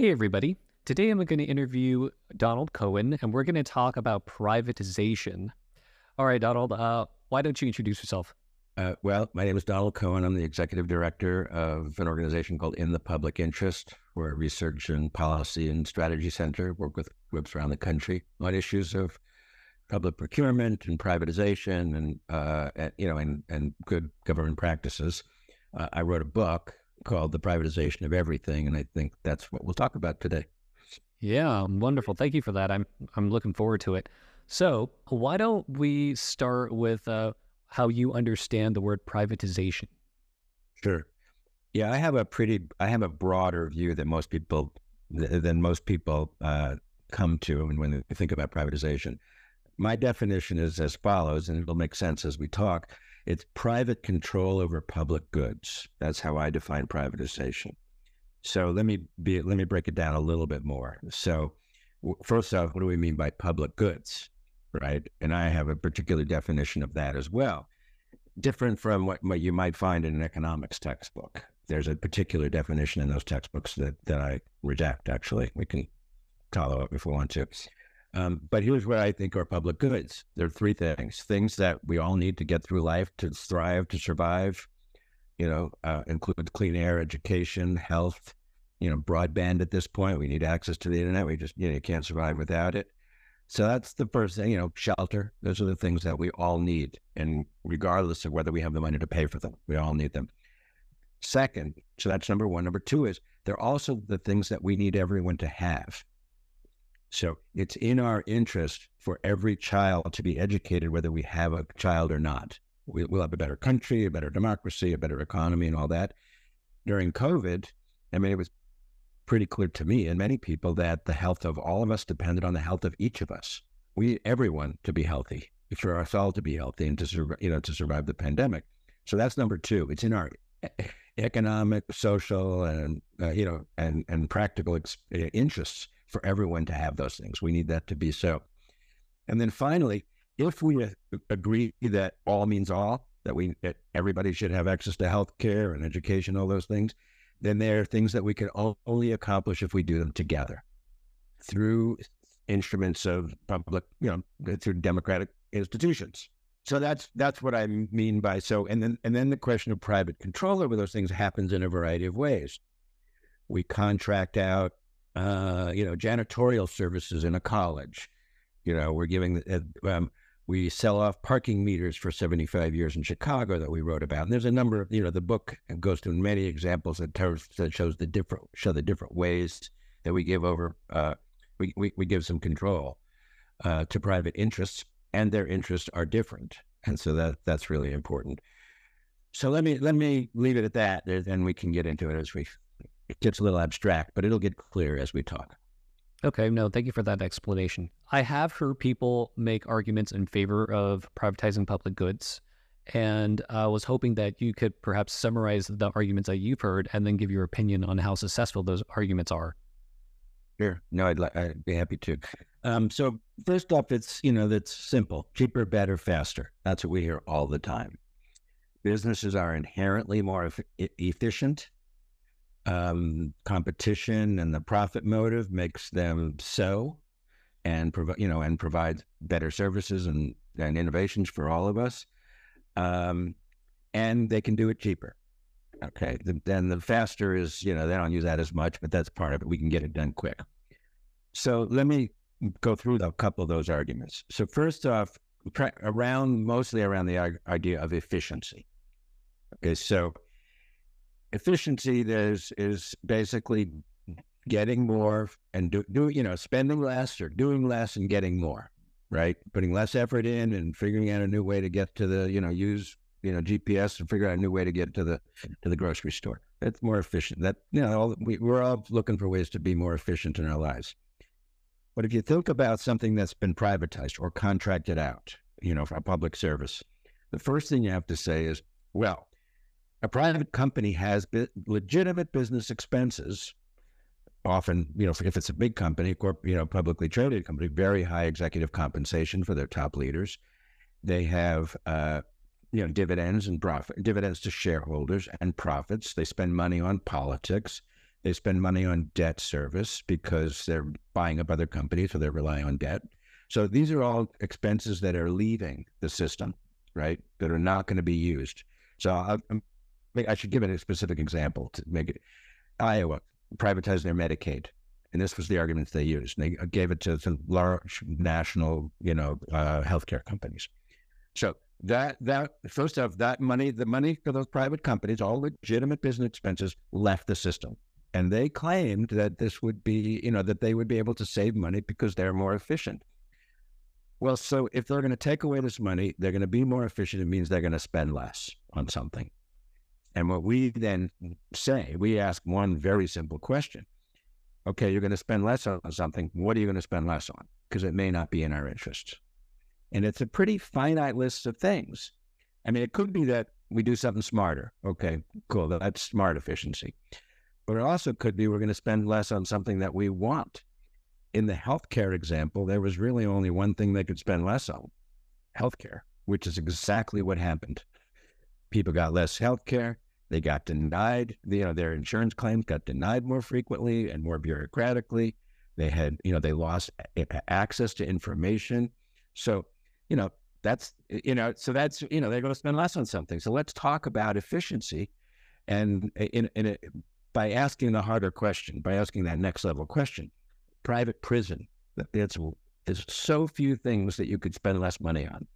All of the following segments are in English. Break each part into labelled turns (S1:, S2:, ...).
S1: Hey, everybody. Today I'm going to interview Donald Cohen, and we're going to talk about privatization. All right, Donald, uh, why don't you introduce yourself?
S2: Uh, well, my name is Donald Cohen. I'm the executive director of an organization called In the Public Interest. We're a research and policy and strategy center. Work with groups around the country on issues of public procurement and privatization, and, uh, and you know, and and good government practices. Uh, I wrote a book called The Privatization of Everything. And I think that's what we'll talk about today.
S1: Yeah, wonderful. Thank you for that. I'm I'm looking forward to it. So, why don't we start with uh, how you understand the word privatization?
S2: Sure. Yeah, I have a pretty, I have a broader view than most people than most people uh, come to when they think about privatization. My definition is as follows, and it'll make sense as we talk. It's private control over public goods. That's how I define privatization. So let me be let me break it down a little bit more. So first off, what do we mean by public goods, right? And I have a particular definition of that as well, different from what, what you might find in an economics textbook. There's a particular definition in those textbooks that that I reject. Actually, we can follow up if we want to. Um, but here's what I think are public goods. There are three things: things that we all need to get through life, to thrive, to survive. You know, uh, include clean air, education, health. You know, broadband. At this point, we need access to the internet. We just you know you can't survive without it. So that's the first thing. You know, shelter. Those are the things that we all need, and regardless of whether we have the money to pay for them, we all need them. Second, so that's number one. Number two is they're also the things that we need everyone to have. So it's in our interest for every child to be educated, whether we have a child or not. We, will have a better country, a better democracy, a better economy, and all that. During COVID, I mean, it was pretty clear to me and many people that the health of all of us depended on the health of each of us. We, need everyone, to be healthy, for us all to be healthy, and to survive, you know, to survive the pandemic. So that's number two. It's in our economic, social, and uh, you know, and and practical ex- interests for everyone to have those things. We need that to be so. And then finally, if we agree that all means all, that we that everybody should have access to health care and education, all those things, then there are things that we can only accomplish if we do them together through instruments of public, you know, through democratic institutions. So that's that's what I mean by so. And then and then the question of private control over those things happens in a variety of ways. We contract out uh, you know, janitorial services in a college. You know, we're giving, uh, um, we sell off parking meters for 75 years in Chicago that we wrote about. And there's a number of, you know, the book goes through many examples that, tells, that shows the different, show the different ways that we give over, uh, we, we, we give some control uh, to private interests and their interests are different. And so that that's really important. So let me let me leave it at that, and we can get into it as we it gets a little abstract, but it'll get clear as we talk.
S1: Okay, no, thank you for that explanation. I have heard people make arguments in favor of privatizing public goods, and I was hoping that you could perhaps summarize the arguments that you've heard and then give your opinion on how successful those arguments are.
S2: Sure. No, I'd, li- I'd be happy to. Um, so first off, it's you know that's simple: cheaper, better, faster. That's what we hear all the time. Businesses are inherently more e- efficient um, competition and the profit motive makes them so and provide you know and provide better services and, and innovations for all of us um, and they can do it cheaper. Okay the, then the faster is you know they don't use that as much but that's part of it. We can get it done quick. So let me go through a couple of those arguments. So first off around mostly around the idea of efficiency. Okay so efficiency is is basically getting more and do, do you know spending less or doing less and getting more right? Putting less effort in and figuring out a new way to get to the you know use you know gps and figure out a new way to get to the to the grocery store. It's more efficient. That you know all, we, we're all looking for ways to be more efficient in our lives. But if you think about something that's been privatized or contracted out you know for a public service the first thing you have to say is well a private company has legitimate business expenses. Often, you know, if it's a big company, corp, you know, publicly traded company, very high executive compensation for their top leaders. They have, uh, you know, dividends and profit, dividends to shareholders and profits. They spend money on politics. They spend money on debt service because they're buying up other companies, so they're relying on debt. So these are all expenses that are leaving the system, right? That are not going to be used. So I, I should give it a specific example to make it. Iowa privatized their Medicaid, and this was the arguments they used. And They gave it to some large national, you know, uh, healthcare companies. So that that first off, that money, the money for those private companies, all legitimate business expenses, left the system. And they claimed that this would be, you know, that they would be able to save money because they're more efficient. Well, so if they're going to take away this money, they're going to be more efficient. It means they're going to spend less on something. And what we then say, we ask one very simple question. Okay, you're going to spend less on something. What are you going to spend less on? Because it may not be in our interests. And it's a pretty finite list of things. I mean, it could be that we do something smarter. Okay, cool. That's smart efficiency. But it also could be we're going to spend less on something that we want. In the healthcare example, there was really only one thing they could spend less on healthcare, which is exactly what happened. People got less healthcare. They got denied, you know, their insurance claims got denied more frequently and more bureaucratically. They had, you know, they lost access to information. So, you know, that's, you know, so that's, you know, they're going to spend less on something. So let's talk about efficiency and in, in a, by asking the harder question, by asking that next level question, private prison, it's, there's so few things that you could spend less money on.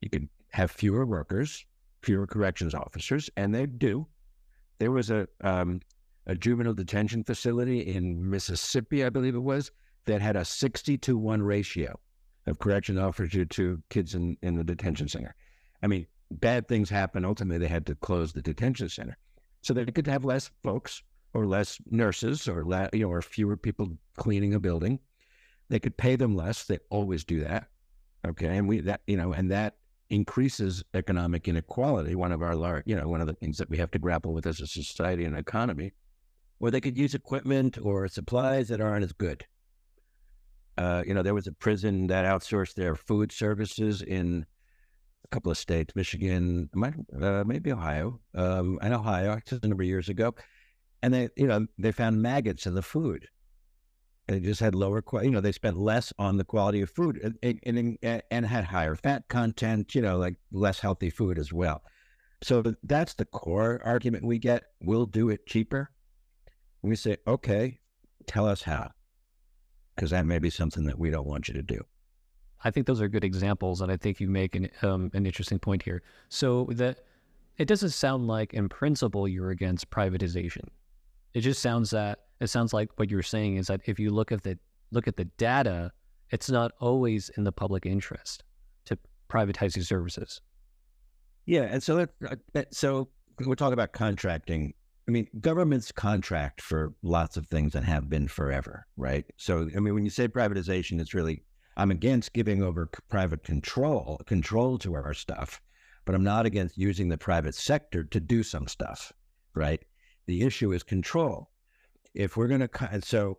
S2: You could have fewer workers, fewer corrections officers, and they do. There was a um, a juvenile detention facility in Mississippi, I believe it was, that had a 60 to 1 ratio of correction officers to kids in, in the detention center. I mean, bad things happen. Ultimately, they had to close the detention center so they could have less folks or less nurses or you know or fewer people cleaning a building. They could pay them less. They always do that. Okay, and we that you know, and that increases economic inequality. One of our large, you know, one of the things that we have to grapple with as a society and economy. Or they could use equipment or supplies that aren't as good. Uh, you know, there was a prison that outsourced their food services in a couple of states, Michigan, uh, maybe Ohio, um, and Ohio, just a number of years ago. And they, you know, they found maggots in the food. And they just had lower, you know, they spent less on the quality of food and, and, and had higher fat content, you know, like less healthy food as well. So that's the core argument we get. We'll do it cheaper. We say, okay, tell us how, because that may be something that we don't want you to do.
S1: I think those are good examples, and I think you make an um, an interesting point here. So that it doesn't sound like, in principle, you're against privatization. It just sounds that it sounds like what you're saying is that if you look at the look at the data, it's not always in the public interest to privatize these services.
S2: Yeah, and so that, uh, so we're talking about contracting. I mean, governments contract for lots of things and have been forever, right? So, I mean, when you say privatization, it's really I'm against giving over private control control to our stuff, but I'm not against using the private sector to do some stuff, right? The issue is control. If we're going to, so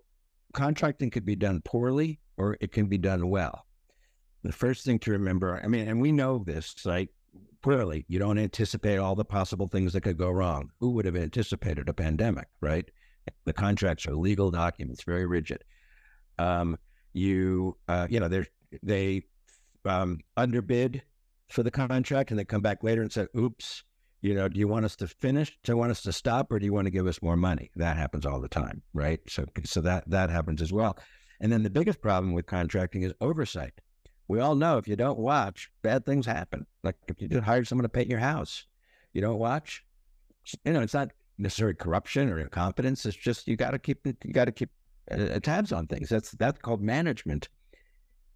S2: contracting could be done poorly or it can be done well. The first thing to remember, I mean, and we know this, like clearly, you don't anticipate all the possible things that could go wrong. Who would have anticipated a pandemic, right? The contracts are legal documents, very rigid. Um, you uh, you know they they um, underbid for the contract and they come back later and say, "Oops, you know, do you want us to finish? Do you want us to stop, or do you want to give us more money?" That happens all the time, right? So so that that happens as well. And then the biggest problem with contracting is oversight. We all know if you don't watch, bad things happen. Like if you just hired someone to paint your house, you don't watch. You know, it's not necessarily corruption or incompetence. It's just you got to keep you got to keep uh, tabs on things. That's that's called management.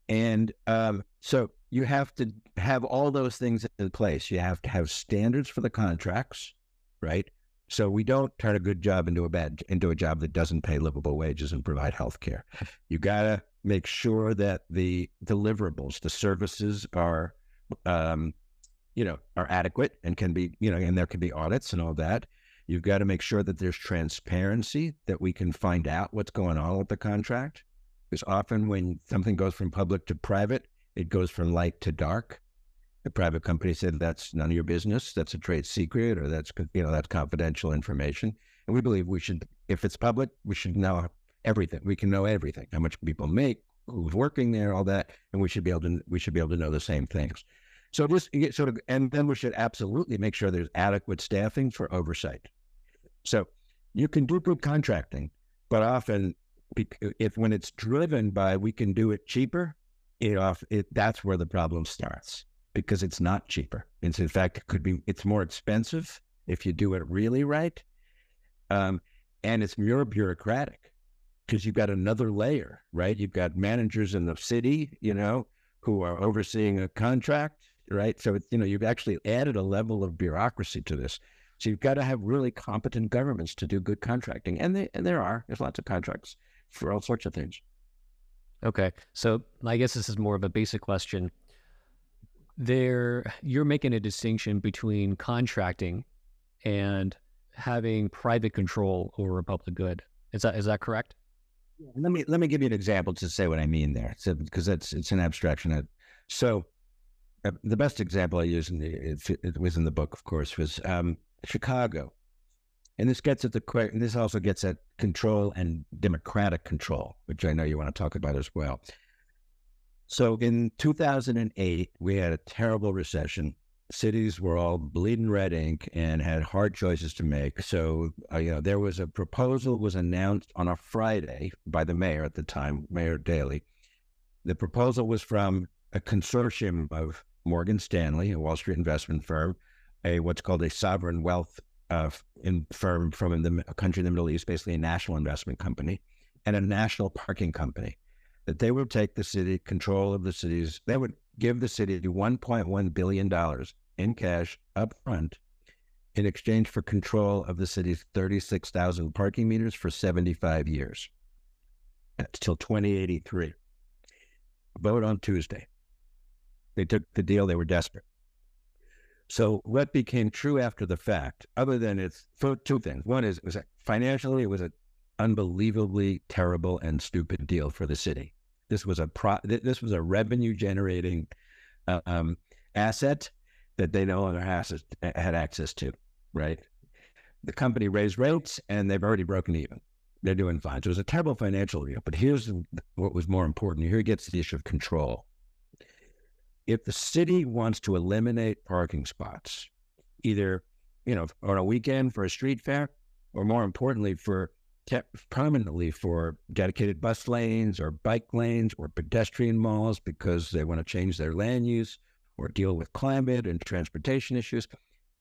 S2: And um, so you have to have all those things in place. You have to have standards for the contracts, right? So we don't turn a good job into a bad into a job that doesn't pay livable wages and provide health care. You gotta make sure that the deliverables, the services are um, you know, are adequate and can be, you know, and there can be audits and all that. You've got to make sure that there's transparency, that we can find out what's going on with the contract. Because often when something goes from public to private, it goes from light to dark. The private company said that's none of your business. That's a trade secret, or that's you know that's confidential information. And we believe we should if it's public, we should know everything. We can know everything, how much people make, who's working there, all that, and we should be able to we should be able to know the same things. So just sort of, and then we should absolutely make sure there's adequate staffing for oversight. So you can do group contracting, but often if when it's driven by we can do it cheaper, it off it that's where the problem starts because it's not cheaper. It's in fact it could be it's more expensive if you do it really right, um, and it's more bureaucratic because you've got another layer, right? You've got managers in the city, you know, who are overseeing a contract, right? So, you know, you've actually added a level of bureaucracy to this. So you've got to have really competent governments to do good contracting. And, they, and there are, there's lots of contracts for all sorts of things.
S1: Okay. So I guess this is more of a basic question. There, you're making a distinction between contracting and having private control over a public good. Is that is that correct?
S2: Let me let me give you an example to say what I mean there, so, because it's it's an abstraction. So, uh, the best example I use in the it, it, was in the book, of course, was um, Chicago, and this gets at the question. This also gets at control and democratic control, which I know you want to talk about as well. So, in 2008, we had a terrible recession cities were all bleeding red ink and had hard choices to make. So, uh, you know, there was a proposal was announced on a Friday by the mayor at the time, Mayor Daley. The proposal was from a consortium of Morgan Stanley, a Wall Street investment firm, a what's called a sovereign wealth uh, in, firm from the a country in the Middle East, basically a national investment company, and a national parking company. That they would take the city control of the cities. They would give the city $1.1 billion in cash up front in exchange for control of the city's 36,000 parking meters for 75 years. That's till 2083. Vote on Tuesday. They took the deal, they were desperate. So what became true after the fact, other than it's for two things. One is it was financially, it was an unbelievably terrible and stupid deal for the city. This was a pro, this was a revenue generating uh, um, asset that they no longer has, had access to. Right, the company raised rates and they've already broken even. They're doing fine. So it was a terrible financial deal. But here's what was more important. Here gets the issue of control. If the city wants to eliminate parking spots, either you know on a weekend for a street fair, or more importantly for permanently for dedicated bus lanes or bike lanes or pedestrian malls because they want to change their land use or deal with climate and transportation issues.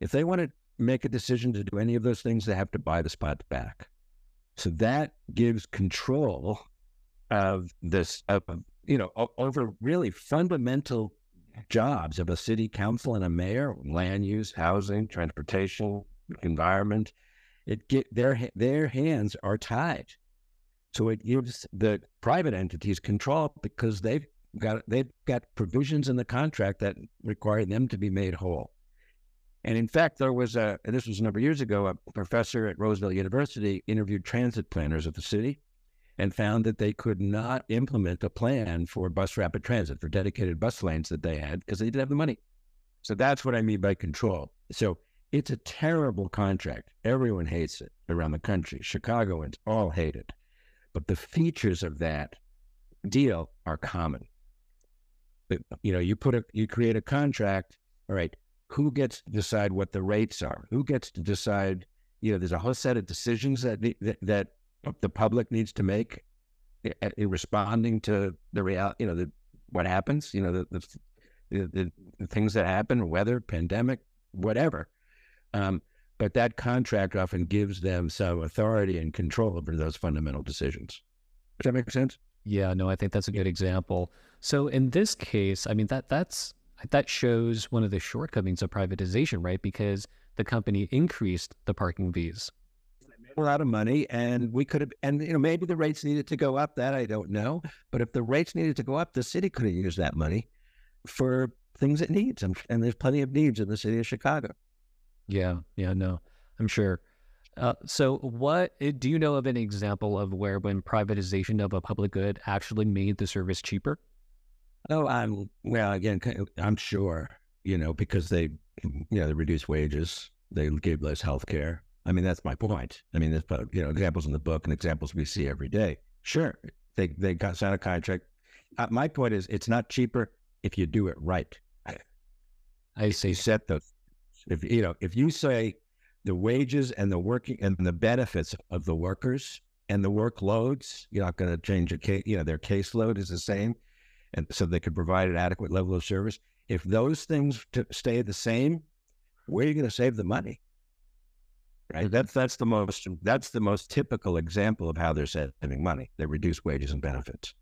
S2: If they want to make a decision to do any of those things, they have to buy the spots back. So that gives control of this, of, you know, over really fundamental jobs of a city council and a mayor, land use, housing, transportation, environment, it get their their hands are tied. So it gives the private entities control because they've got they've got provisions in the contract that require them to be made whole. And in fact, there was a this was a number of years ago. A professor at Roosevelt University interviewed transit planners of the city, and found that they could not implement a plan for bus rapid transit for dedicated bus lanes that they had because they didn't have the money. So that's what I mean by control. So it's a terrible contract. Everyone hates it around the country. Chicagoans all hate it. But the features of that deal are common. You know, you put a, you create a contract. All right, who gets to decide what the rates are? Who gets to decide? You know, there's a whole set of decisions that that, that the public needs to make in responding to the real, you know, the what happens. You know, the the, the, the things that happen, weather, pandemic, whatever. Um, but that contract often gives them some authority and control over those fundamental decisions. Does that make sense?
S1: Yeah, no, I think that's a good example. So in this case, I mean that that's that shows one of the shortcomings of privatization, right? Because the company increased the parking fees.
S2: A lot of money, and we could have, and you know, maybe the rates needed to go up. That I don't know, but if the rates needed to go up, the city could have used that money for things it needs, and, and there's plenty of needs in the city of Chicago.
S1: Yeah, yeah, no, I'm sure. Uh, so, what eh, do you know of an example of where when privatization of a public good actually made the service cheaper?
S2: Oh, I'm well. Again, I'm sure you know because they, you know, they reduced wages, they gave less health care, I mean, that's my point. I mean, there's you know examples in the book and examples we see every day. Sure, they they got signed a contract. Uh, my point is, it's not cheaper if you do it right.
S1: I
S2: say set those. If you know, if you say the wages and the working and the benefits of the workers and the workloads, you're not going to change a case. You know, their caseload is the same, and so they could provide an adequate level of service. If those things t- stay the same, where are you going to save the money? Right. That's that's the most that's the most typical example of how they're saving money. They reduce wages and benefits.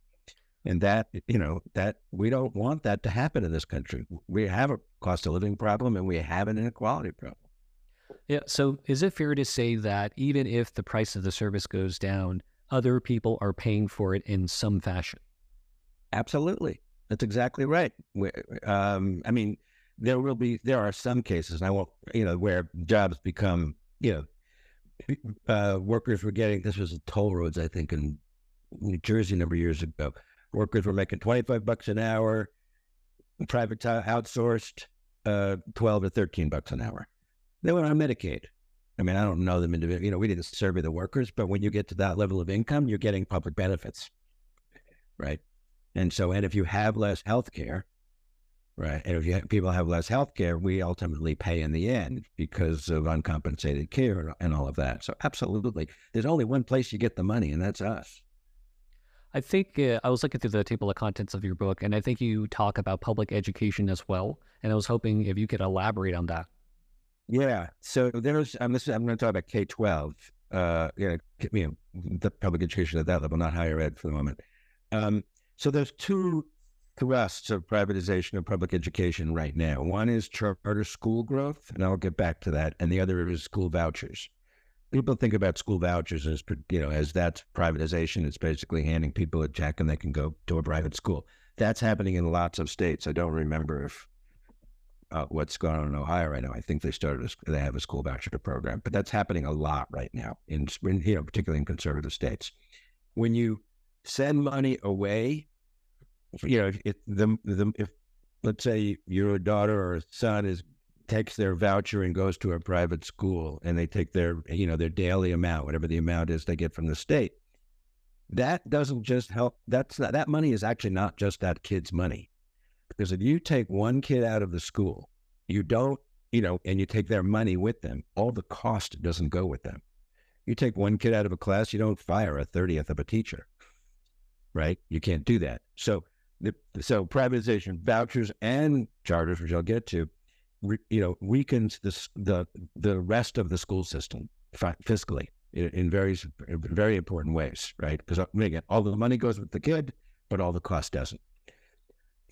S2: And that, you know, that we don't want that to happen in this country. We have a cost of living problem and we have an inequality problem.
S1: Yeah. So is it fair to say that even if the price of the service goes down, other people are paying for it in some fashion?
S2: Absolutely. That's exactly right. Um, I mean, there will be, there are some cases, and I won't, you know, where jobs become, you know, uh, workers were getting, this was toll roads, I think, in New Jersey a number of years ago Workers were making 25 bucks an hour, private outsourced, uh, 12 to 13 bucks an hour. They were on Medicaid. I mean, I don't know them individually. You know, we didn't survey the workers, but when you get to that level of income, you're getting public benefits, right? And so, and if you have less health care, right, and if you have, people have less health care, we ultimately pay in the end because of uncompensated care and all of that. So, absolutely, there's only one place you get the money, and that's us.
S1: I think uh, I was looking through the table of contents of your book, and I think you talk about public education as well. And I was hoping if you could elaborate on that.
S2: Yeah. So there's, I'm, I'm going to talk about K 12, uh, you know, you know, the public education at that level, not higher ed for the moment. Um, so there's two thrusts of privatization of public education right now. One is charter school growth, and I'll get back to that, and the other is school vouchers people think about school vouchers as you know as that's privatization. It's basically handing people a check and they can go to a private school. That's happening in lots of states. I don't remember if uh, what's going on in Ohio right now. I think they started a, they have a school voucher program, but that's happening a lot right now in, in you know particularly in conservative states. When you send money away, you know if the, the if let's say your daughter or son is takes their voucher and goes to a private school and they take their you know their daily amount whatever the amount is they get from the state that doesn't just help that's not, that money is actually not just that kid's money. Because if you take one kid out of the school you don't you know and you take their money with them all the cost doesn't go with them. You take one kid out of a class you don't fire a 30th of a teacher right? You can't do that. So the, so privatization vouchers and charters which i'll get to you know, weakens this, the the rest of the school system fiscally in, in very very important ways, right? Because uh, again, all the money goes with the kid, but all the cost doesn't.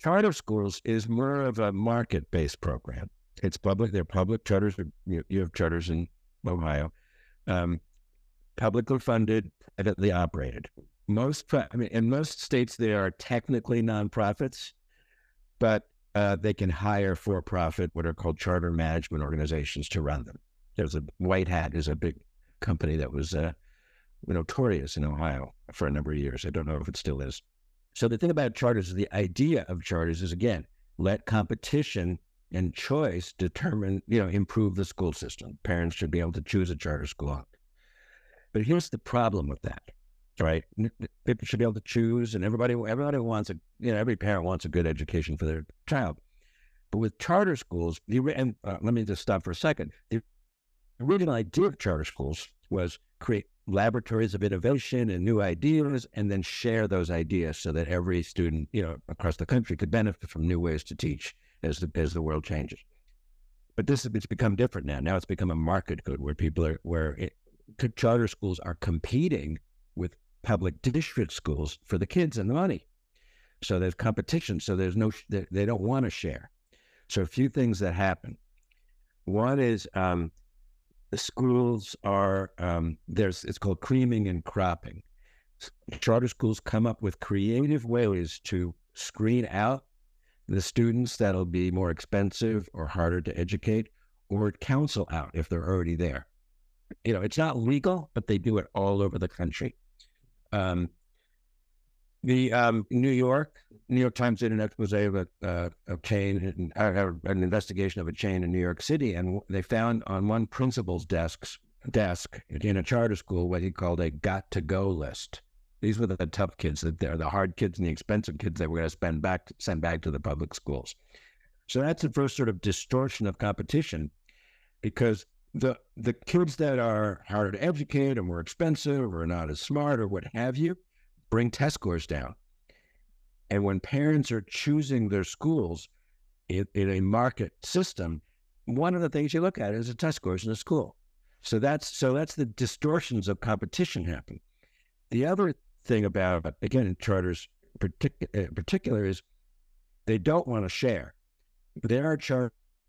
S2: Charter schools is more of a market based program. It's public. They're public charters. You, you have charters in Ohio, um, publicly funded, privately operated. Most, I mean, in most states, they are technically nonprofits, but uh, they can hire for profit, what are called charter management organizations to run them. There's a White Hat is a big company that was uh, notorious in Ohio for a number of years. I don't know if it still is. So the thing about charters the idea of charters is again, let competition and choice determine, you know, improve the school system. Parents should be able to choose a charter school. But here's the problem with that right? People should be able to choose, and everybody everybody wants a you know every parent wants a good education for their child. But with charter schools, the and uh, let me just stop for a second. The original idea of charter schools was create laboratories of innovation and new ideas, and then share those ideas so that every student you know across the country could benefit from new ways to teach as the as the world changes. But this it's become different now. Now it's become a market good where people are where it, charter schools are competing with public district schools for the kids and the money. So there's competition. So there's no, they, don't want to share. So a few things that happen. One is um, the schools are, um, there's, it's called creaming and cropping. Charter schools come up with creative ways to screen out the students that'll be more expensive or harder to educate or counsel out if they're already there. You know, it's not legal, but they do it all over the country. Um, the um, New York, New York Times did an expose of a, uh, a chain, uh, an investigation of a chain in New York City, and they found on one principal's desks desk in a charter school what he called a got to go list. These were the tough kids that they're the hard kids and the expensive kids that we're going to spend back send back to the public schools. So that's the first sort of distortion of competition because the the kids that are harder to educate or more expensive or not as smart or what have you bring test scores down. And when parents are choosing their schools in, in a market system, one of the things you look at is the test scores in the school. So that's so that's the distortions of competition happen. The other thing about again in charters partic- uh, in particular is they don't want to share. There are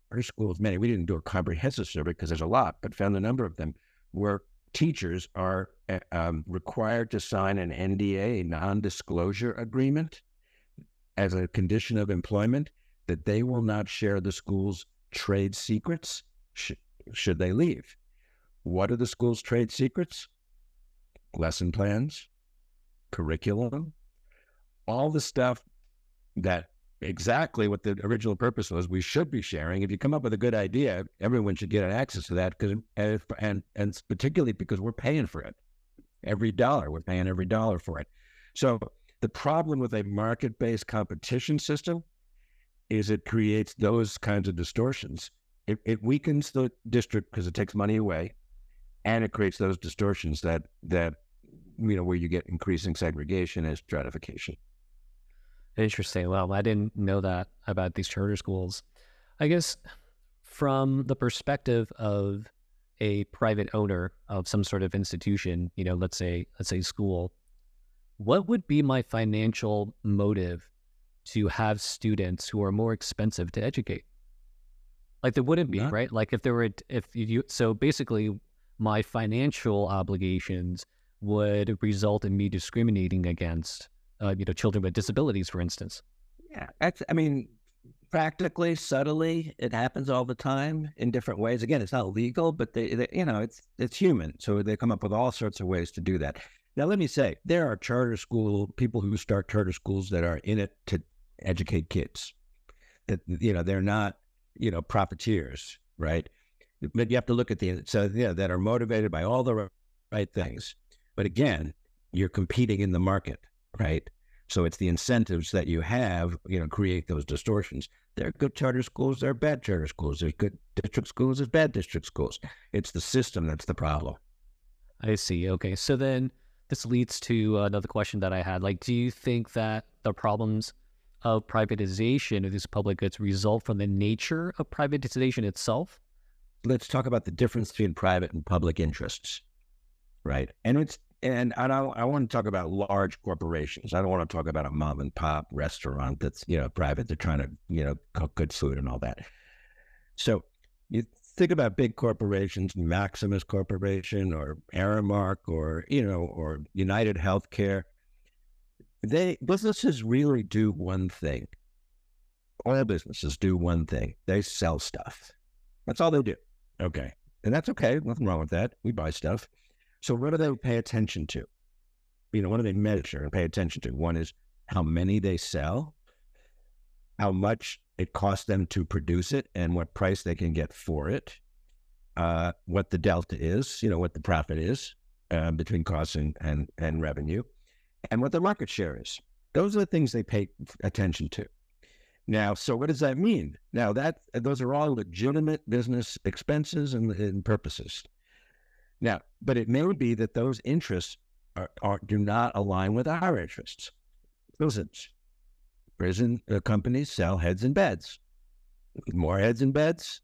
S2: charter schools, many we didn't do a comprehensive survey because there's a lot, but found a number of them where teachers are eh, um, required to sign an NDA, a non-disclosure agreement, as a condition of employment that they will not share the school's trade secrets sh- should they leave. What are the school's trade secrets? Lesson plans, curriculum, all the stuff that exactly what the original purpose was we should be sharing. If you come up with a good idea, everyone should get access to that because eh, and, and and particularly because we're paying for it. Every dollar, we're paying every dollar for it. So the problem with a market-based competition system is it creates those kinds of distortions. It, it weakens the district because it takes money away, and it creates those distortions that that you know where you get increasing segregation and stratification.
S1: Interesting. Well, I didn't know that about these charter schools. I guess from the perspective of a private owner of some sort of institution, you know, let's say let's say school, what would be my financial motive to have students who are more expensive to educate? Like there wouldn't be, Not- right? Like if there were if you so basically my financial obligations would result in me discriminating against uh, you know children with disabilities, for instance.
S2: Yeah, I mean, practically, subtly, it happens all the time in different ways. Again, it's not legal, but they, they, you know, it's it's human, so they come up with all sorts of ways to do that. Now, let me say, there are charter school people who start charter schools that are in it to educate kids. That you know, they're not, you know, profiteers, right? But you have to look at the so yeah, that are motivated by all the right things. But again, you're competing in the market right? So it's the incentives that you have, you know, create those distortions. There are good charter schools, there are bad charter schools. There's good district schools, there's bad district schools. It's the system that's the problem.
S1: I see. Okay. So then this leads to another question that I had. Like, do you think that the problems of privatization of these public goods result from the nature of privatization itself?
S2: Let's talk about the difference between private and public interests, right? And it's and I don't, I want to talk about large corporations. I don't want to talk about a mom and pop restaurant that's you know private. They're trying to you know cook good food and all that. So you think about big corporations, Maximus Corporation or Aramark or you know or United Healthcare. They businesses really do one thing. All businesses do one thing. They sell stuff. That's all they do. Okay, and that's okay. Nothing wrong with that. We buy stuff. So what do they pay attention to? You know, what do they measure and pay attention to? One is how many they sell, how much it costs them to produce it, and what price they can get for it. Uh, what the delta is, you know, what the profit is uh, between costs and, and, and revenue, and what the market share is. Those are the things they pay attention to. Now, so what does that mean? Now that those are all legitimate business expenses and, and purposes. Now, but it may be that those interests are, are do not align with our interests. Prisons, prison uh, companies sell heads and beds. The more heads and beds,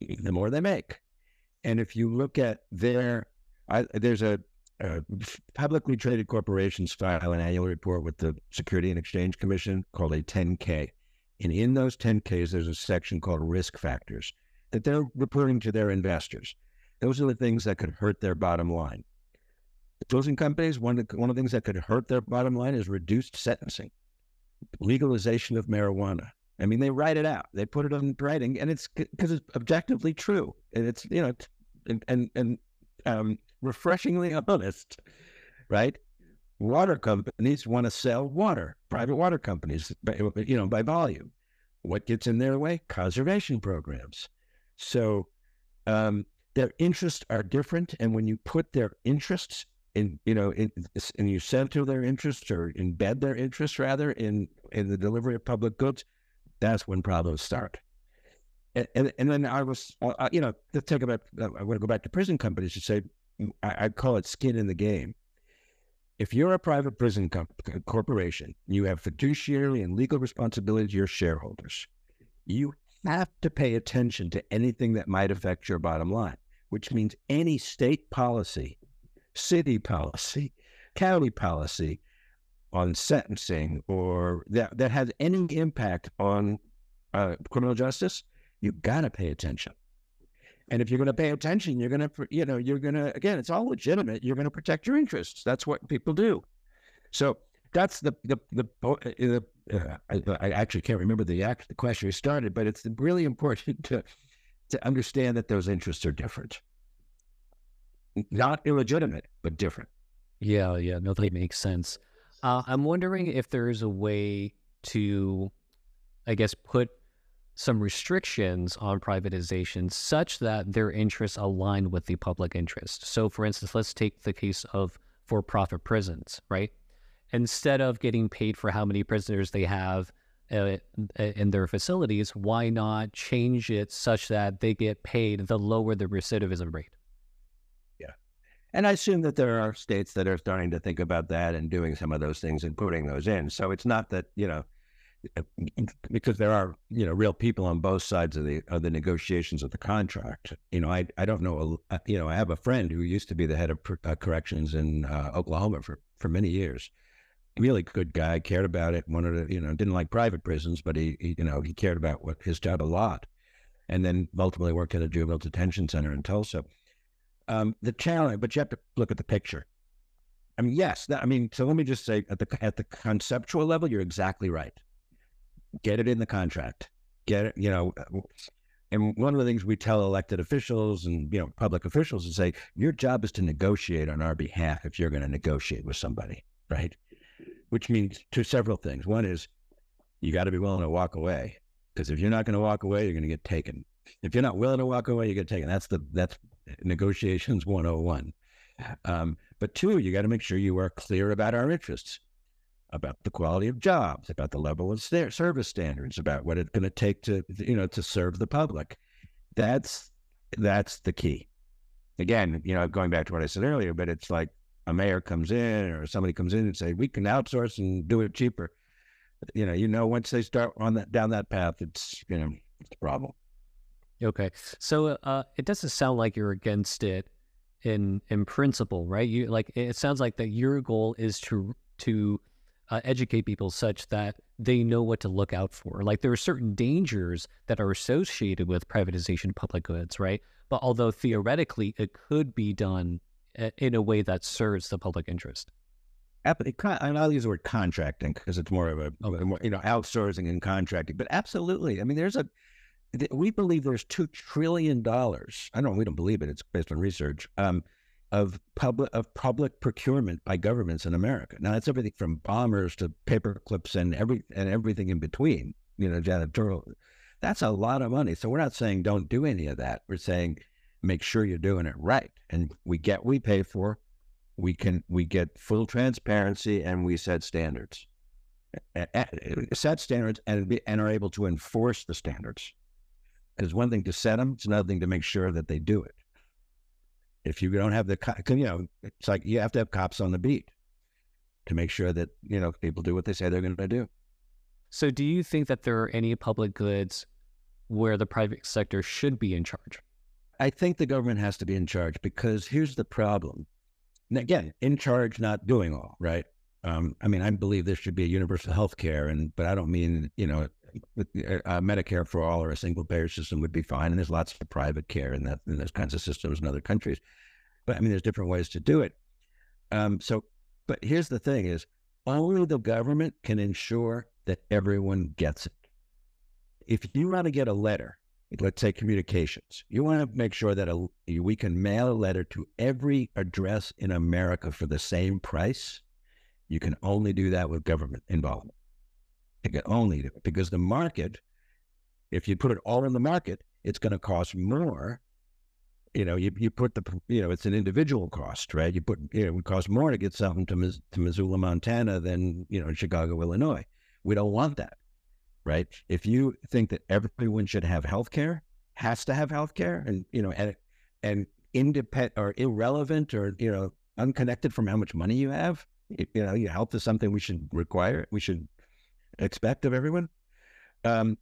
S2: the more they make. And if you look at their, I, there's a, a, publicly traded corporations file an annual report with the Security and Exchange Commission called a 10K. And in those 10Ks, there's a section called risk factors that they're reporting to their investors. Those are the things that could hurt their bottom line. Closing companies, one of, the, one of the things that could hurt their bottom line is reduced sentencing, legalization of marijuana. I mean, they write it out, they put it on writing, and it's because it's objectively true, and it's you know, and and, and um, refreshingly honest, right? Water companies want to sell water, private water companies, you know, by volume. What gets in their way? Conservation programs. So um, their interests are different, and when you put their interests in, you know, in, and you center their interests or embed their interests rather in in the delivery of public goods, that's when problems start. And and, and then I was, uh, you know, to talk about, uh, I want to go back to prison companies. You say, I, I call it skin in the game if you're a private prison co- corporation, you have fiduciary and legal responsibility to your shareholders. You have to pay attention to anything that might affect your bottom line, which means any state policy, city policy, county policy on sentencing or that, that has any impact on uh, criminal justice, you got to pay attention. And if you're going to pay attention, you're going to, you know, you're going to, again, it's all legitimate. You're going to protect your interests. That's what people do. So that's the, the, the, uh, the uh, I, I, actually can't remember the act, the question started, but it's really important to, to understand that those interests are different. Not illegitimate, but different.
S1: Yeah, yeah, no, that makes sense. Uh, I'm wondering if there is a way to, I guess, put some restrictions on privatization such that their interests align with the public interest. So, for instance, let's take the case of for profit prisons, right? Instead of getting paid for how many prisoners they have uh, in their facilities, why not change it such that they get paid the lower the recidivism rate?
S2: Yeah. And I assume that there are states that are starting to think about that and doing some of those things and putting those in. So it's not that, you know, because there are you know real people on both sides of the of the negotiations of the contract. You know, I I don't know. Uh, you know, I have a friend who used to be the head of uh, corrections in uh, Oklahoma for for many years. Really good guy, cared about it. Wanted to, you know, didn't like private prisons, but he, he you know he cared about what his job a lot. And then ultimately worked at a juvenile detention center in Tulsa. Um, the challenge, but you have to look at the picture. I mean, yes. That, I mean, so let me just say at the at the conceptual level, you're exactly right get it in the contract. Get it, you know. And one of the things we tell elected officials and you know public officials is say your job is to negotiate on our behalf if you're going to negotiate with somebody, right? Which means to several things. One is you got to be willing to walk away because if you're not going to walk away, you're going to get taken. If you're not willing to walk away, you get taken. That's the that's negotiations 101. Um, but two, you got to make sure you are clear about our interests about the quality of jobs, about the level of service standards, about what it's going to take to you know to serve the public. That's that's the key. Again, you know, going back to what I said earlier, but it's like a mayor comes in or somebody comes in and say we can outsource and do it cheaper. You know, you know, once they start on that down that path, it's you know it's a problem.
S1: Okay, so uh, it doesn't sound like you're against it in in principle, right? You like it sounds like that your goal is to to uh, educate people such that they know what to look out for. Like there are certain dangers that are associated with privatization of public goods, right? But although theoretically it could be done in a way that serves the public interest.
S2: And I'll use the word contracting because it's more of a, you know, outsourcing and contracting. But absolutely, I mean, there's a, we believe there's two trillion dollars. I don't, we don't believe it. It's based on research. Um, of public of public procurement by governments in America. Now that's everything from bombers to paper clips and every and everything in between. You know, janitorial. That's a lot of money. So we're not saying don't do any of that. We're saying make sure you're doing it right, and we get we pay for. We can we get full transparency, and we set standards, set standards, and be, and are able to enforce the standards. It's one thing to set them; it's another thing to make sure that they do it. If you don't have the, you know, it's like you have to have cops on the beat to make sure that, you know, people do what they say they're going to do.
S1: So, do you think that there are any public goods where the private sector should be in charge?
S2: I think the government has to be in charge because here's the problem. And again, in charge, not doing all, right? Um, I mean, I believe there should be a universal health care, and but I don't mean you know, uh, Medicare for all or a single payer system would be fine. And there's lots of private care in that those kinds of systems in other countries. But I mean, there's different ways to do it. Um, so, but here's the thing: is only the government can ensure that everyone gets it. If you want to get a letter, let's say communications, you want to make sure that a, we can mail a letter to every address in America for the same price. You can only do that with government involvement. You can only do it because the market, if you put it all in the market, it's going to cost more you know, you, you put the, you know, it's an individual cost, right? You put, you know, it would cost more to get something to, to Missoula, Montana than, you know, Chicago, Illinois. We don't want that, right? If you think that everyone should have health care, has to have health care and, you know, and, and independent or irrelevant or, you know, unconnected from how much money you have, you, you know, your health is something we should require, we should expect of everyone. Um,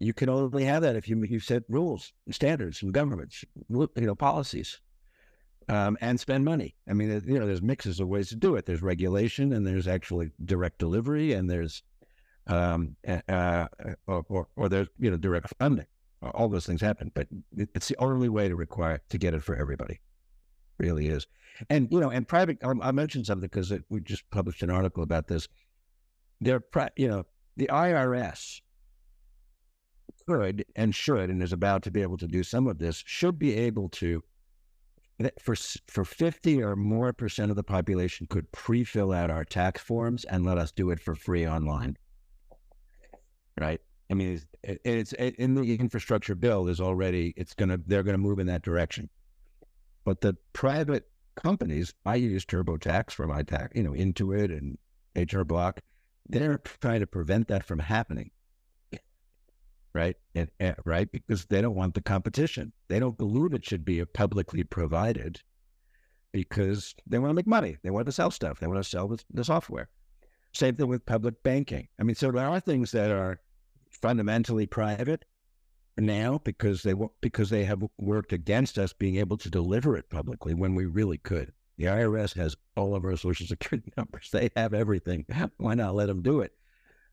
S2: you can only have that if you you set rules, and standards, and governments, you know, policies, um, and spend money. I mean, you know, there's mixes of ways to do it. There's regulation, and there's actually direct delivery, and there's um, uh, or, or, or there's you know direct funding. All those things happen, but it's the only way to require to get it for everybody. Really is, and you know, and private. I mentioned something because we just published an article about this. They're, you know, the IRS could and should and is about to be able to do some of this should be able to for for 50 or more percent of the population could pre-fill out our tax forms and let us do it for free online right i mean it's, it's in the infrastructure bill is already it's to they're to move in that direction but the private companies i use turbotax for my tax you know intuit and hr block they're trying to prevent that from happening right? And, and, right because they don't want the competition. They don't believe it should be publicly provided because they want to make money. They want to sell stuff. They want to sell the, the software. Same thing with public banking. I mean, so there are things that are fundamentally private now because they because they have worked against us being able to deliver it publicly when we really could. The IRS has all of our social security numbers. They have everything. Why not let them do it?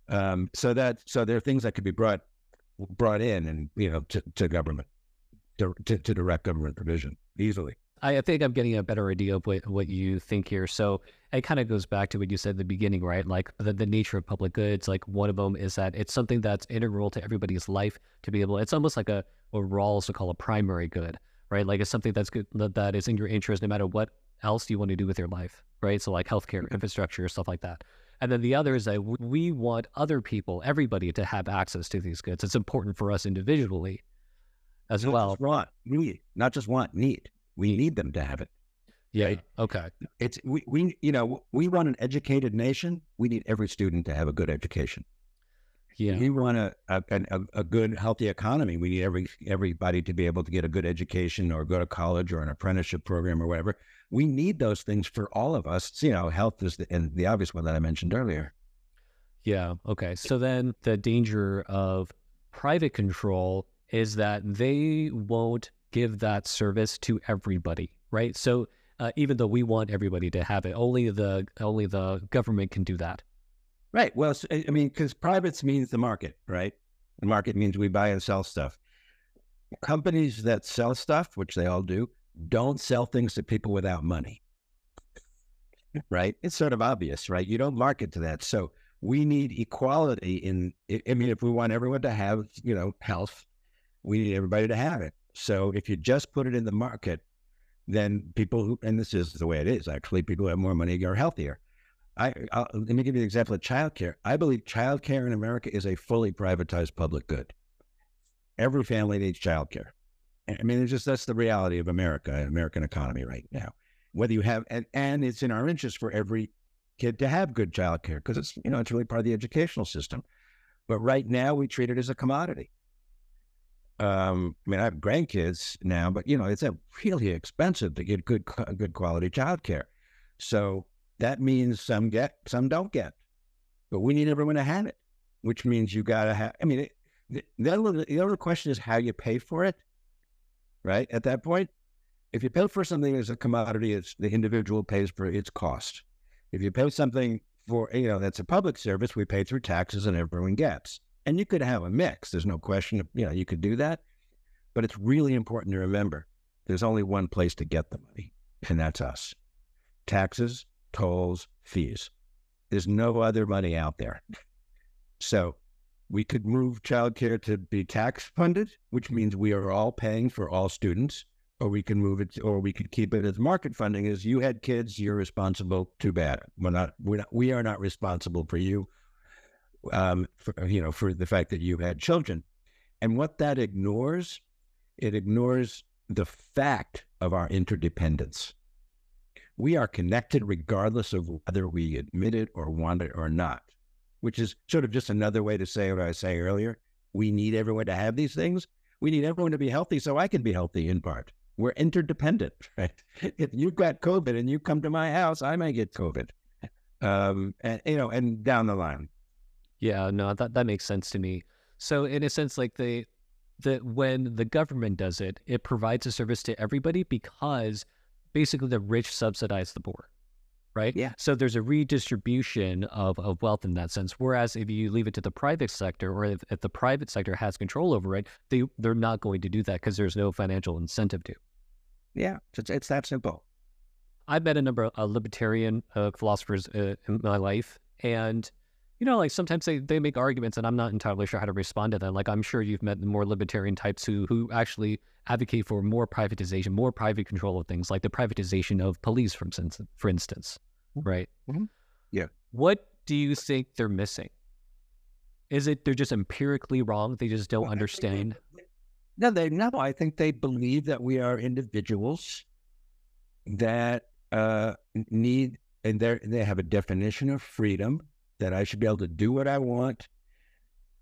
S2: Um, so that so there are things that could be brought brought in and you know to, to government to, to, to direct government provision easily.
S1: I think I'm getting a better idea of what, what you think here. So it kind of goes back to what you said at the beginning, right? Like the, the nature of public goods. Like one of them is that it's something that's integral to everybody's life to be able. It's almost like a what Rawls would call a primary good, right? Like it's something that's good that is in your interest, no matter what else you want to do with your life, right? So like healthcare, mm-hmm. infrastructure, stuff like that. And then the other is that we want other people, everybody, to have access to these goods. It's important for us individually as
S2: not
S1: well.
S2: Just want, need, not just want, need. We need them to have it.
S1: Yeah. Okay.
S2: It's we, we you know we want an educated nation. We need every student to have a good education.
S1: Yeah.
S2: We want a, a, a, a good healthy economy. We need every everybody to be able to get a good education or go to college or an apprenticeship program or whatever we need those things for all of us. you know, health is the, and the obvious one that I mentioned earlier.
S1: Yeah. Okay. So then the danger of private control is that they won't give that service to everybody, right? So uh, even though we want everybody to have it, only the only the government can do that.
S2: Right. Well, I mean, because privates means the market, right? The market means we buy and sell stuff. Companies that sell stuff, which they all do, don't sell things to people without money. Right? It's sort of obvious, right? You don't market to that. So we need equality in I mean, if we want everyone to have, you know, health, we need everybody to have it. So if you just put it in the market, then people who and this is the way it is actually, people who have more money are healthier. I I'll, let me give you an example of childcare. I believe childcare in America is a fully privatized public good. Every family needs childcare. I mean, it's just that's the reality of America, American economy right now. Whether you have, and, and it's in our interest for every kid to have good childcare because it's, you know, it's really part of the educational system. But right now, we treat it as a commodity. Um, I mean, I have grandkids now, but you know, it's really expensive to get good, good quality childcare. So that means some get, some don't get. But we need everyone to have it, which means you got to have. I mean, it, the, the, other, the other question is how you pay for it right? At that point, if you pay for something as a commodity, it's the individual pays for its cost. If you pay something for, you know, that's a public service, we pay through taxes and everyone gets. And you could have a mix. There's no question, you know, you could do that. But it's really important to remember there's only one place to get the money, and that's us taxes, tolls, fees. There's no other money out there. So we could move childcare to be tax funded, which means we are all paying for all students, or we can move it, or we could keep it as market funding. Is you had kids, you're responsible. Too bad. We're not. We're not. We are not responsible for you. Um, for, you know, for the fact that you had children, and what that ignores, it ignores the fact of our interdependence. We are connected regardless of whether we admit it or want it or not, which is sort of just another way to say what I was saying earlier. We need everyone to have these things. We need everyone to be healthy so I can be healthy in part. We're interdependent, right? If you've got COVID and you come to my house, I may get COVID. Um, and you know, and down the line.
S1: Yeah, no, that that makes sense to me. So in a sense, like the the when the government does it, it provides a service to everybody because basically the rich subsidize the poor. Right.
S2: Yeah.
S1: So there's a redistribution of, of wealth in that sense. Whereas if you leave it to the private sector or if, if the private sector has control over it, they, they're not going to do that because there's no financial incentive to.
S2: Yeah. It's, it's that simple.
S1: I've met a number of libertarian uh, philosophers uh, in my life. And you know, like sometimes they, they make arguments and I'm not entirely sure how to respond to them. Like I'm sure you've met the more libertarian types who who actually advocate for more privatization, more private control of things, like the privatization of police, for instance, for instance. Right.
S2: Mm-hmm. Yeah.
S1: What do you think they're missing? Is it they're just empirically wrong? They just don't well, understand?
S2: They, no, they no, I think they believe that we are individuals that uh, need and they they have a definition of freedom that I should be able to do what I want,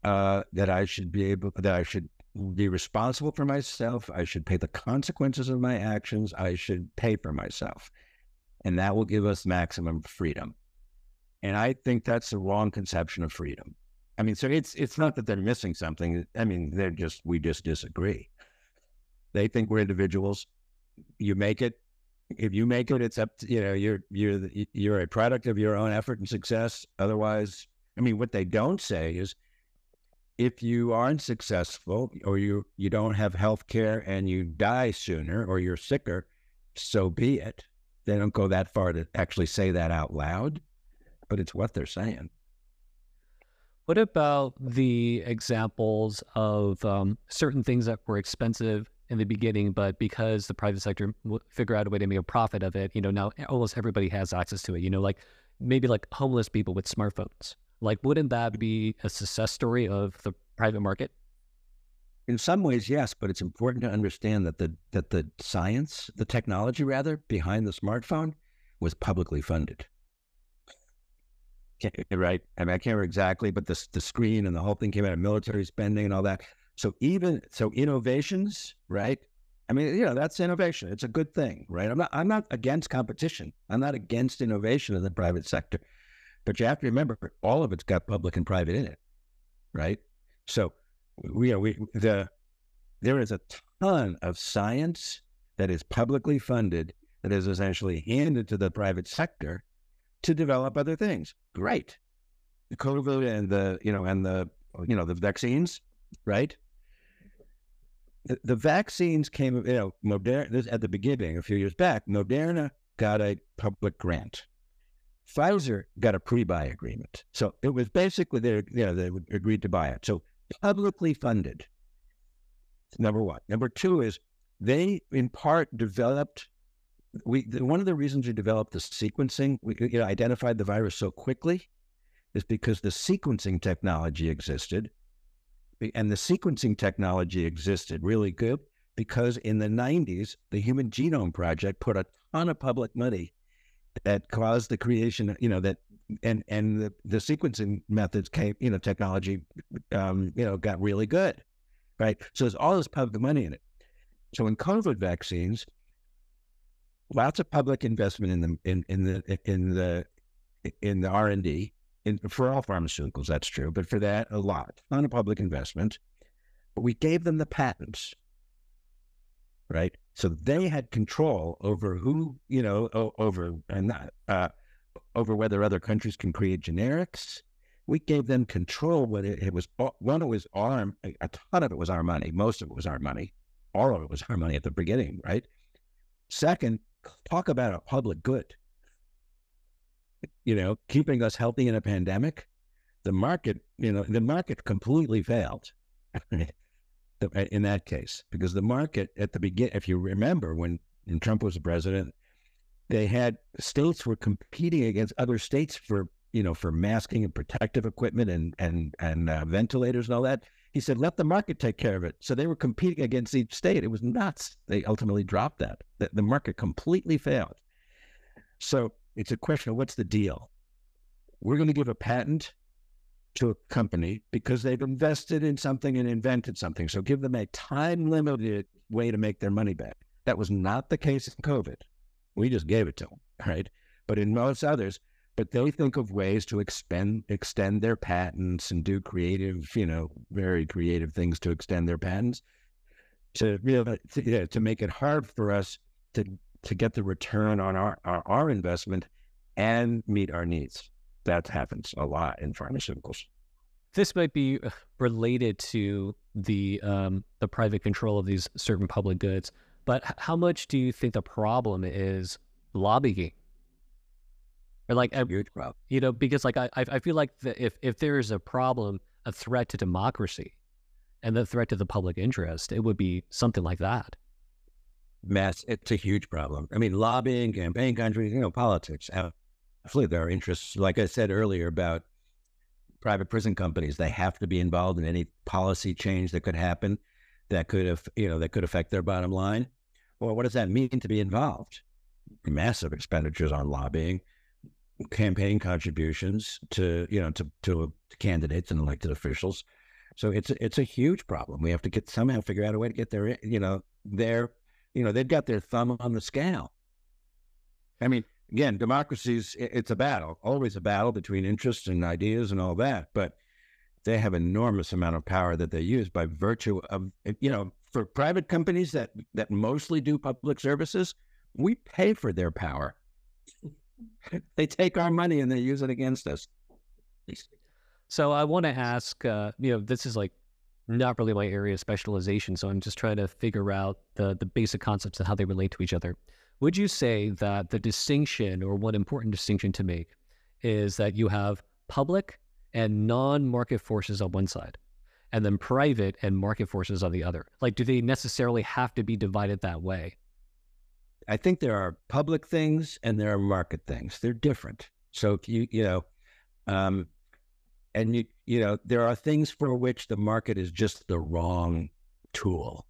S2: uh, that I should be able, that I should be responsible for myself. I should pay the consequences of my actions. I should pay for myself. And that will give us maximum freedom. And I think that's the wrong conception of freedom. I mean, so it's it's not that they're missing something. I mean, they're just we just disagree. They think we're individuals. You make it, if you make it, it's up to, you know, you're, you're, you're a product of your own effort and success. Otherwise, I mean, what they don't say is if you aren't successful or you, you don't have health care and you die sooner or you're sicker, so be it. They don't go that far to actually say that out loud, but it's what they're saying.
S1: What about the examples of um, certain things that were expensive in the beginning, but because the private sector w- figure out a way to make a profit of it, you know, now almost everybody has access to it. You know, like maybe like homeless people with smartphones. Like, wouldn't that be a success story of the private market?
S2: In some ways, yes, but it's important to understand that the that the science, the technology rather, behind the smartphone was publicly funded. Right? I mean, I can't remember exactly, but the the screen and the whole thing came out of military spending and all that. So even so, innovations, right? I mean, you know, that's innovation. It's a good thing, right? I'm not I'm not against competition. I'm not against innovation in the private sector. But you have to remember all of it's got public and private in it. Right? So we are we the there is a ton of science that is publicly funded that is essentially handed to the private sector to develop other things. Great. The COVID and the, you know, and the you know, the vaccines, right? The, vaccines came, you know, Moderna, this, at the beginning, a few years back, Moderna got a public grant. Pfizer got a pre-buy agreement. So it was basically they, you know, they agreed to buy it. So publicly funded. Number one. Number two is they, in part, developed. We one of the reasons we developed the sequencing, we you know, identified the virus so quickly, is because the sequencing technology existed and the sequencing technology existed really good because in the 90s, the Human Genome Project put a ton of public money that caused the creation, you know, that and and the, the sequencing methods came, you know, technology, um, you know, got really good, right? So there's all this public money in it. So in COVID vaccines, lots of public investment in the in in the in the in the R and D, in, for all pharmaceuticals, that's true, but for that, a lot, not a public investment. But we gave them the patents, right? So they had control over who, you know, over and not, uh, over whether other countries can create generics. We gave them control. What it, it was, one, it was our, a ton of it was our money. Most of it was our money. All of it was our money at the beginning, right? Second, talk about a public good you know, keeping us healthy in a pandemic, the market, you know, the market completely failed in that case because the market at the beginning, if you remember when, Trump was president, they had states were competing against other states for you know for masking and protective equipment and and and uh, ventilators and all that. He said, let the market take care of it. So they were competing against each state. It was nuts. They ultimately dropped that. The, the market completely failed. So it's a question of what's the deal? We're going to give a patent to a company because they've invested in something and invented something. So give them a time limited way to make their money back. That was not the case in COVID. We just gave it to them, right? But in most others, but they think of ways to expend extend their patents and do creative, you know, very creative things to extend their patents to really to, yeah, to make it hard for us to to get the return on our, our, our investment and meet our needs. That happens a lot in pharmaceuticals.
S1: This might be related to the um, the private control of these certain public goods, but how much do you think the problem is lobbying? Or like,
S2: huge problem.
S1: You know, because like I I feel like the, if if there is a problem, a threat to democracy, and the threat to the public interest, it would be something like that.
S2: Mass, it's a huge problem. I mean, lobbying, campaign countries, you know, politics. Absolutely, there are interests. Like I said earlier about private prison companies, they have to be involved in any policy change that could happen, that could have, you know, that could affect their bottom line. Well, what does that mean to be involved? Massive expenditures on lobbying, campaign contributions to you know to, to candidates and elected officials. So it's it's a huge problem. We have to get somehow figure out a way to get their you know their you know they've got their thumb on the scale. I mean, again, democracies it's a battle, always a battle between interests and ideas and all that, but they have enormous amount of power that they use by virtue of you know for private companies that that mostly do public services, we pay for their power they take our money and they use it against us.
S1: So I want to ask, uh, you know, this is like not really my area of specialization, so I'm just trying to figure out the the basic concepts and how they relate to each other. Would you say that the distinction, or one important distinction to make, is that you have public and non-market forces on one side, and then private and market forces on the other? Like, do they necessarily have to be divided that way?
S2: I think there are public things and there are market things. They're different. So you, you know, um, and you, you know, there are things for which the market is just the wrong tool.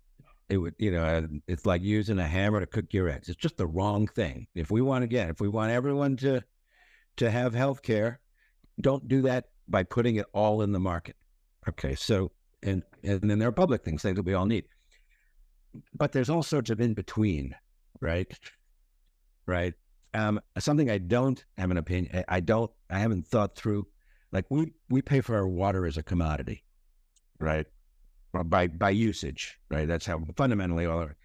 S2: It would, you know, it's like using a hammer to cook your eggs. It's just the wrong thing. If we want again, if we want everyone to to have health care, don't do that by putting it all in the market. Okay, so and and then there are public things, things that we all need. But there's all sorts of in between right? Right. Um, something I don't have an opinion. I don't. I haven't thought through. Like we we pay for our water as a commodity, right? by by usage, right? That's how fundamentally all. Our,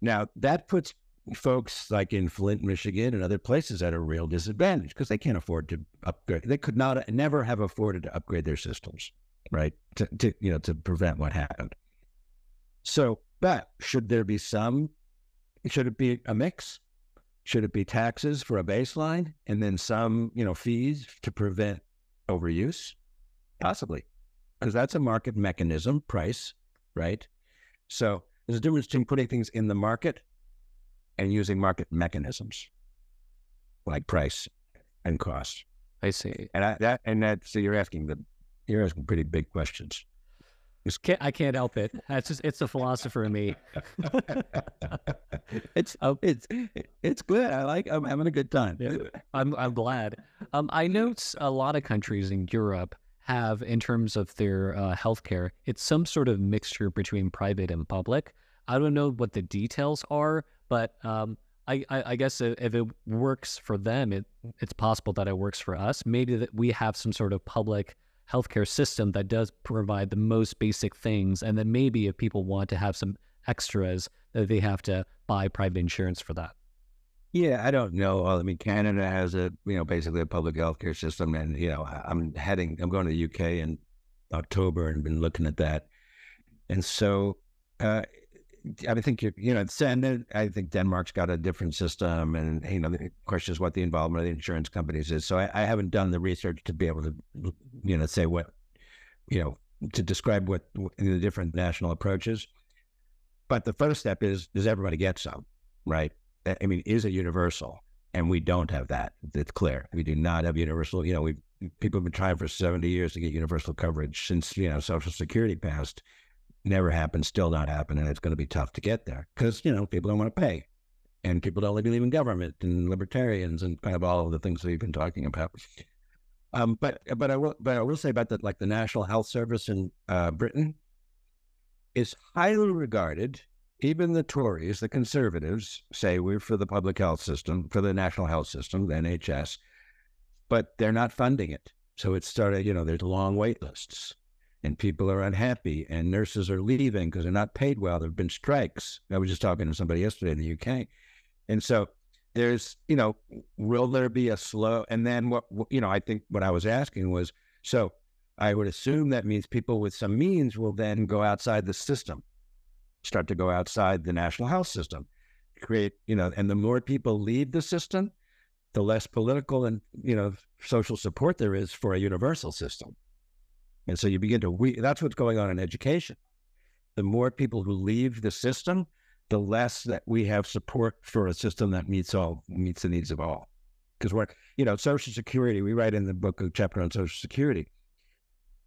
S2: now that puts folks like in Flint, Michigan, and other places at a real disadvantage because they can't afford to upgrade. They could not never have afforded to upgrade their systems, right? To, to you know to prevent what happened. So, but should there be some should it be a mix? Should it be taxes for a baseline and then some, you know, fees to prevent overuse? Possibly, because that's a market mechanism, price, right? So there's a difference between putting things in the market and using market mechanisms like price and cost.
S1: I see.
S2: And I, that and that so you're asking the you're asking pretty big questions.
S1: Can't, I can't help it. That's just it's the philosopher in me.
S2: it's oh. it's it's good. I like. I'm having a good time.
S1: Yeah, I'm I'm glad. Um, I note a lot of countries in Europe have, in terms of their uh, healthcare, it's some sort of mixture between private and public. I don't know what the details are, but um, I, I, I guess if it works for them, it it's possible that it works for us. Maybe that we have some sort of public healthcare system that does provide the most basic things. And then maybe if people want to have some extras, that they have to buy private insurance for that.
S2: Yeah, I don't know. I mean, Canada has a you know basically a public healthcare system, and you know I'm heading, I'm going to the UK in October and been looking at that, and so uh, I think you know, and I think Denmark's got a different system, and you know, the question is what the involvement of the insurance companies is. So I, I, haven't done the research to be able to, you know, say what, you know, to describe what the different national approaches. But the first step is: does everybody get some? Right? I mean, is it universal? And we don't have that. It's clear we do not have universal. You know, we people have been trying for 70 years to get universal coverage since, you know, Social Security passed. Never happened, still not happening. And it's going to be tough to get there because, you know, people don't want to pay. And people don't believe in government and libertarians and kind of all of the things that we've been talking about. Um, but but I will but I will say about that like the National Health Service in uh, Britain is highly regarded. Even the Tories, the conservatives, say we're for the public health system, for the national health system, the NHS, but they're not funding it. So it started, you know, there's long wait lists and people are unhappy and nurses are leaving because they're not paid well. There have been strikes. I was just talking to somebody yesterday in the UK. And so there's, you know, will there be a slow? And then what, you know, I think what I was asking was, so I would assume that means people with some means will then go outside the system, start to go outside the national health system, create, you know, and the more people leave the system, the less political and, you know, social support there is for a universal system. And so you begin to, we, that's what's going on in education. The more people who leave the system, the less that we have support for a system that meets all meets the needs of all. Because we're, you know, Social Security. We write in the book a chapter on Social Security.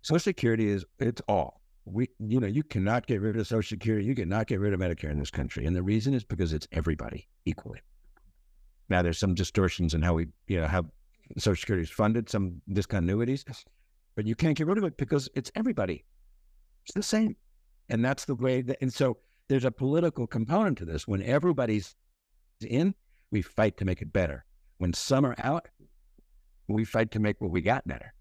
S2: Social Security is it's all. We, you know, you cannot get rid of Social Security. You cannot get rid of Medicare in this country, and the reason is because it's everybody equally. Now, there's some distortions in how we, you know, how Social Security is funded, some discontinuities, but you can't get rid of it because it's everybody. It's the same, and that's the way. That, and so there's a political component to this. When everybody's in, we fight to make it better. When some are out, we fight to make what we got better.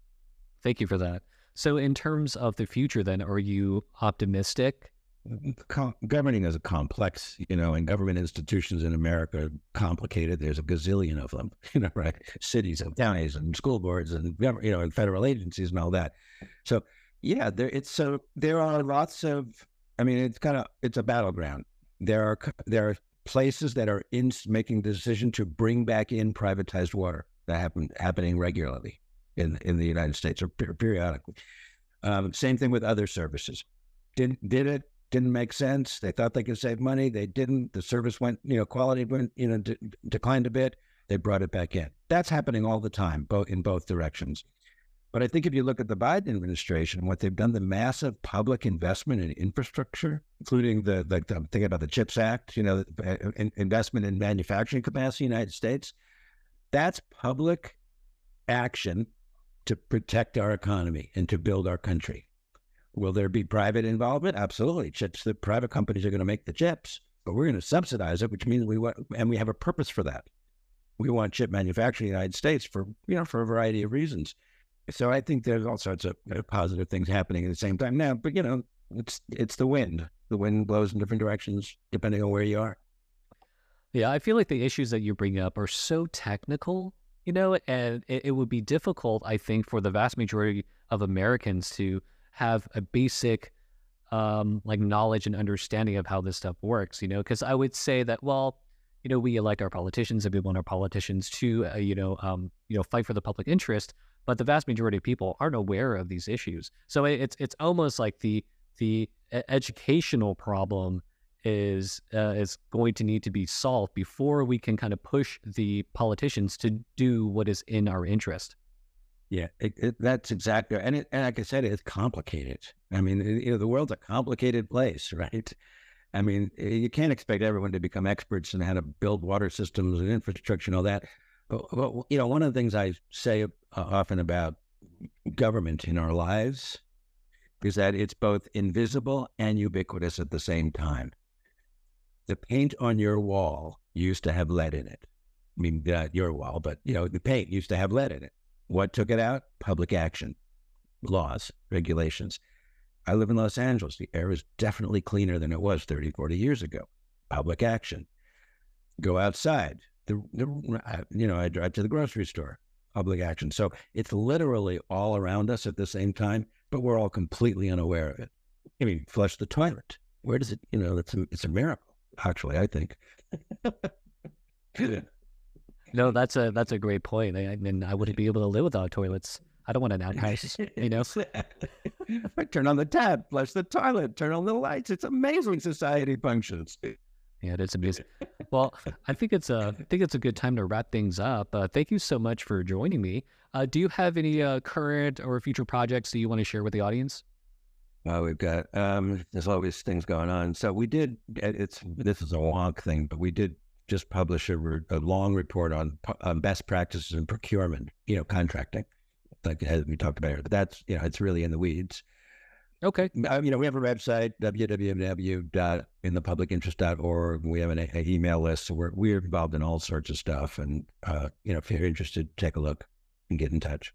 S1: Thank you for that. So, in terms of the future, then, are you optimistic?
S2: Governing is a complex, you know, and government institutions in America are complicated. There's a gazillion of them, you know, right? Cities and counties and school boards and you know, and federal agencies and all that. So, yeah, there it's so there are lots of I mean, it's kind of it's a battleground. There are there are places that are in making the decision to bring back in privatized water that happen happening regularly in in the United States or periodically. Um, same thing with other services. Didn't did it didn't make sense. They thought they could save money. They didn't. The service went, you know, quality went, you know, de- declined a bit. They brought it back in. That's happening all the time, both in both directions. But I think if you look at the Biden administration, what they've done, the massive public investment in infrastructure, including the, like I'm thinking about the CHIPS Act, you know, uh, investment in manufacturing capacity in the United States, that's public action to protect our economy and to build our country. Will there be private involvement? Absolutely. Chips, the private companies are going to make the chips, but we're going to subsidize it, which means we want, and we have a purpose for that. We want chip manufacturing in the United States for, you know, for a variety of reasons. So I think there's all sorts of positive things happening at the same time now. But you know, it's it's the wind. The wind blows in different directions depending on where you are.
S1: Yeah, I feel like the issues that you bring up are so technical, you know, and it, it would be difficult, I think, for the vast majority of Americans to have a basic um, like knowledge and understanding of how this stuff works, you know, because I would say that, well, you know, we elect our politicians and we want our politicians to, uh, you know, um, you know, fight for the public interest but the vast majority of people aren't aware of these issues. So it's it's almost like the the educational problem is uh, is going to need to be solved before we can kind of push the politicians to do what is in our interest.
S2: Yeah, it, it, that's exactly, and, it, and like I said, it's complicated. I mean, you know, the world's a complicated place, right? I mean, you can't expect everyone to become experts in how to build water systems and infrastructure and all that. But, but you know, one of the things I say uh, often about government in our lives is that it's both invisible and ubiquitous at the same time. The paint on your wall used to have lead in it. I mean, not your wall, but you know, the paint used to have lead in it. What took it out? Public action, laws, regulations. I live in Los Angeles. The air is definitely cleaner than it was 30, 40 years ago. Public action. Go outside the, the you know I drive to the grocery store, public action. So it's literally all around us at the same time, but we're all completely unaware of it. I mean, flush the toilet. Where does it? You know, it's a it's a miracle. Actually, I think.
S1: no, that's a that's a great point. I, I mean, I wouldn't be able to live without toilets. I don't want an outhouse, you know.
S2: turn on the tap, flush the toilet, turn on the lights. It's amazing society functions.
S1: Yeah, it is amazing. well, I think it's a I think it's a good time to wrap things up. Uh, thank you so much for joining me. Uh, do you have any uh, current or future projects that you want to share with the audience?
S2: Well, we've got um, there's always things going on. So we did. It's this is a wonk thing, but we did just publish a, a long report on, on best practices in procurement. You know, contracting, like we talked about here. But that's you know, it's really in the weeds.
S1: Okay.
S2: Uh, you know, we have a website, www.inthepublicinterest.org. We have an a, email list. So we're, we're involved in all sorts of stuff. And, uh, you know, if you're interested, take a look and get in touch.